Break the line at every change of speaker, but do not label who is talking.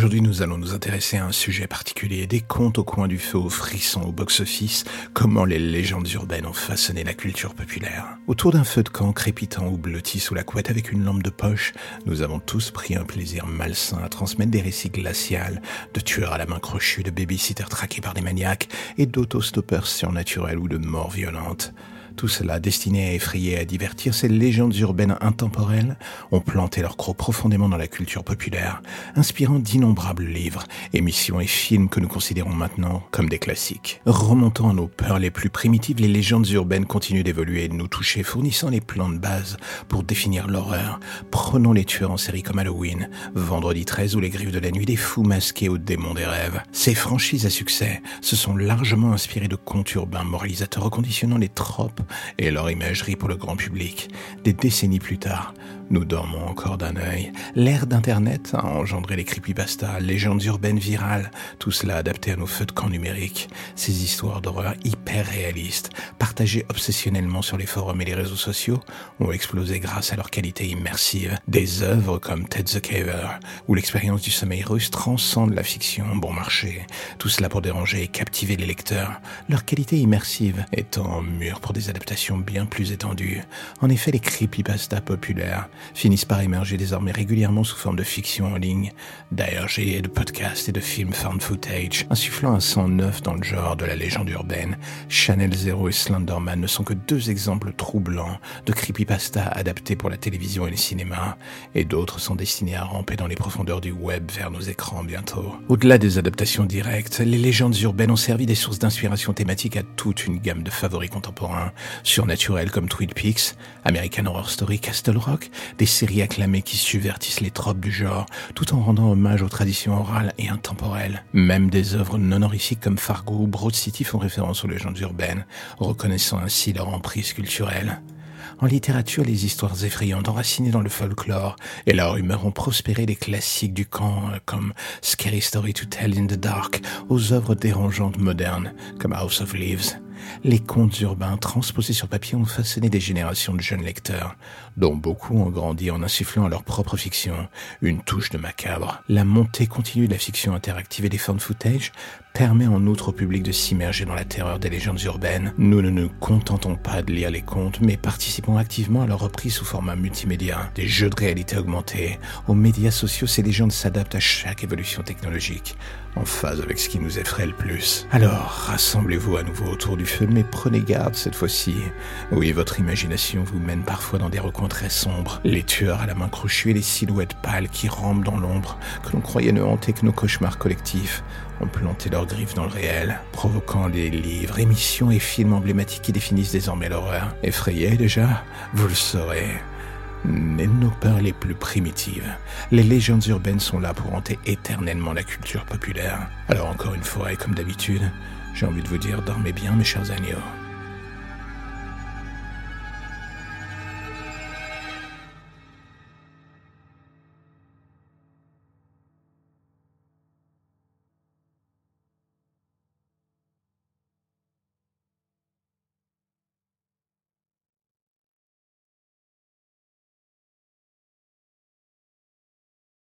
Aujourd'hui, nous allons nous intéresser à un sujet particulier, des contes au coin du feu, aux frissons au box-office, comment les légendes urbaines ont façonné la culture populaire. Autour d'un feu de camp crépitant ou blotti sous la couette avec une lampe de poche, nous avons tous pris un plaisir malsain à transmettre des récits glacials, de tueurs à la main crochue, de babysitters traqués par des maniaques et d'autostoppeurs surnaturels ou de morts violentes. Tout cela destiné à effrayer et à divertir, ces légendes urbaines intemporelles ont planté leur croc profondément dans la culture populaire, inspirant d'innombrables livres, émissions et films que nous considérons maintenant comme des classiques. Remontant à nos peurs les plus primitives, les légendes urbaines continuent d'évoluer et de nous toucher, fournissant les plans de base pour définir l'horreur. Prenons les tueurs en série comme Halloween, Vendredi 13 ou Les Griffes de la Nuit, des fous masqués aux démons des rêves. Ces franchises à succès se sont largement inspirées de contes urbains moralisateurs reconditionnant les tropes et leur imagerie pour le grand public. Des décennies plus tard, nous dormons encore d'un œil. L'ère d'Internet a engendré les creepypastas, légendes urbaines virales, tout cela adapté à nos feux de camp numériques. Ces histoires d'horreur hyper réalistes, partagées obsessionnellement sur les forums et les réseaux sociaux, ont explosé grâce à leur qualité immersive. Des œuvres comme Ted the Caver, où l'expérience du sommeil russe transcende la fiction bon marché. Tout cela pour déranger et captiver les lecteurs. Leur qualité immersive étant mûre pour des adaptations bien plus étendues. En effet, les creepypastas populaires finissent par émerger désormais régulièrement sous forme de fiction en ligne, d'ARG, de podcasts et de films found footage, insufflant un sang neuf dans le genre de la légende urbaine. Chanel Zero et Slenderman ne sont que deux exemples troublants de creepypasta adaptés pour la télévision et le cinéma, et d'autres sont destinés à ramper dans les profondeurs du web vers nos écrans bientôt. Au-delà des adaptations directes, les légendes urbaines ont servi des sources d'inspiration thématique à toute une gamme de favoris contemporains, surnaturels comme Twin Peaks, American Horror Story, Castle Rock, des séries acclamées qui subvertissent les tropes du genre, tout en rendant hommage aux traditions orales et intemporelles. Même des œuvres non honorifiques comme Fargo ou Broad City font référence aux légendes urbaines, reconnaissant ainsi leur emprise culturelle. En littérature, les histoires effrayantes enracinées dans le folklore et la rumeur ont prospéré les classiques du camp comme Scary Story to Tell in the Dark aux œuvres dérangeantes modernes comme House of Leaves. Les contes urbains transposés sur papier ont façonné des générations de jeunes lecteurs, dont beaucoup ont grandi en insufflant à leur propre fiction une touche de macabre. La montée continue de la fiction interactive et des found footage permet en outre au public de s'immerger dans la terreur des légendes urbaines. Nous ne nous contentons pas de lire les contes, mais participons activement à leur reprise sous format multimédia, des jeux de réalité augmentée, aux médias sociaux, ces légendes s'adaptent à chaque évolution technologique, en phase avec ce qui nous effraie le plus. Alors, rassemblez-vous à nouveau autour du feu, mais prenez garde cette fois-ci. Oui, votre imagination vous mène parfois dans des recoins très sombres, les tueurs à la main crochue et les silhouettes pâles qui rampent dans l'ombre, que l'on croyait ne hanter que nos cauchemars collectifs, ont planté leurs griffes dans le réel, provoquant les livres, émissions et films emblématiques qui définissent désormais l'horreur. Effrayé déjà? Vous le saurez. Mais nos peurs les plus primitives, les légendes urbaines sont là pour hanter éternellement la culture populaire. Alors encore une fois, et comme d'habitude, j'ai envie de vous dire dormez bien mes chers agneaux.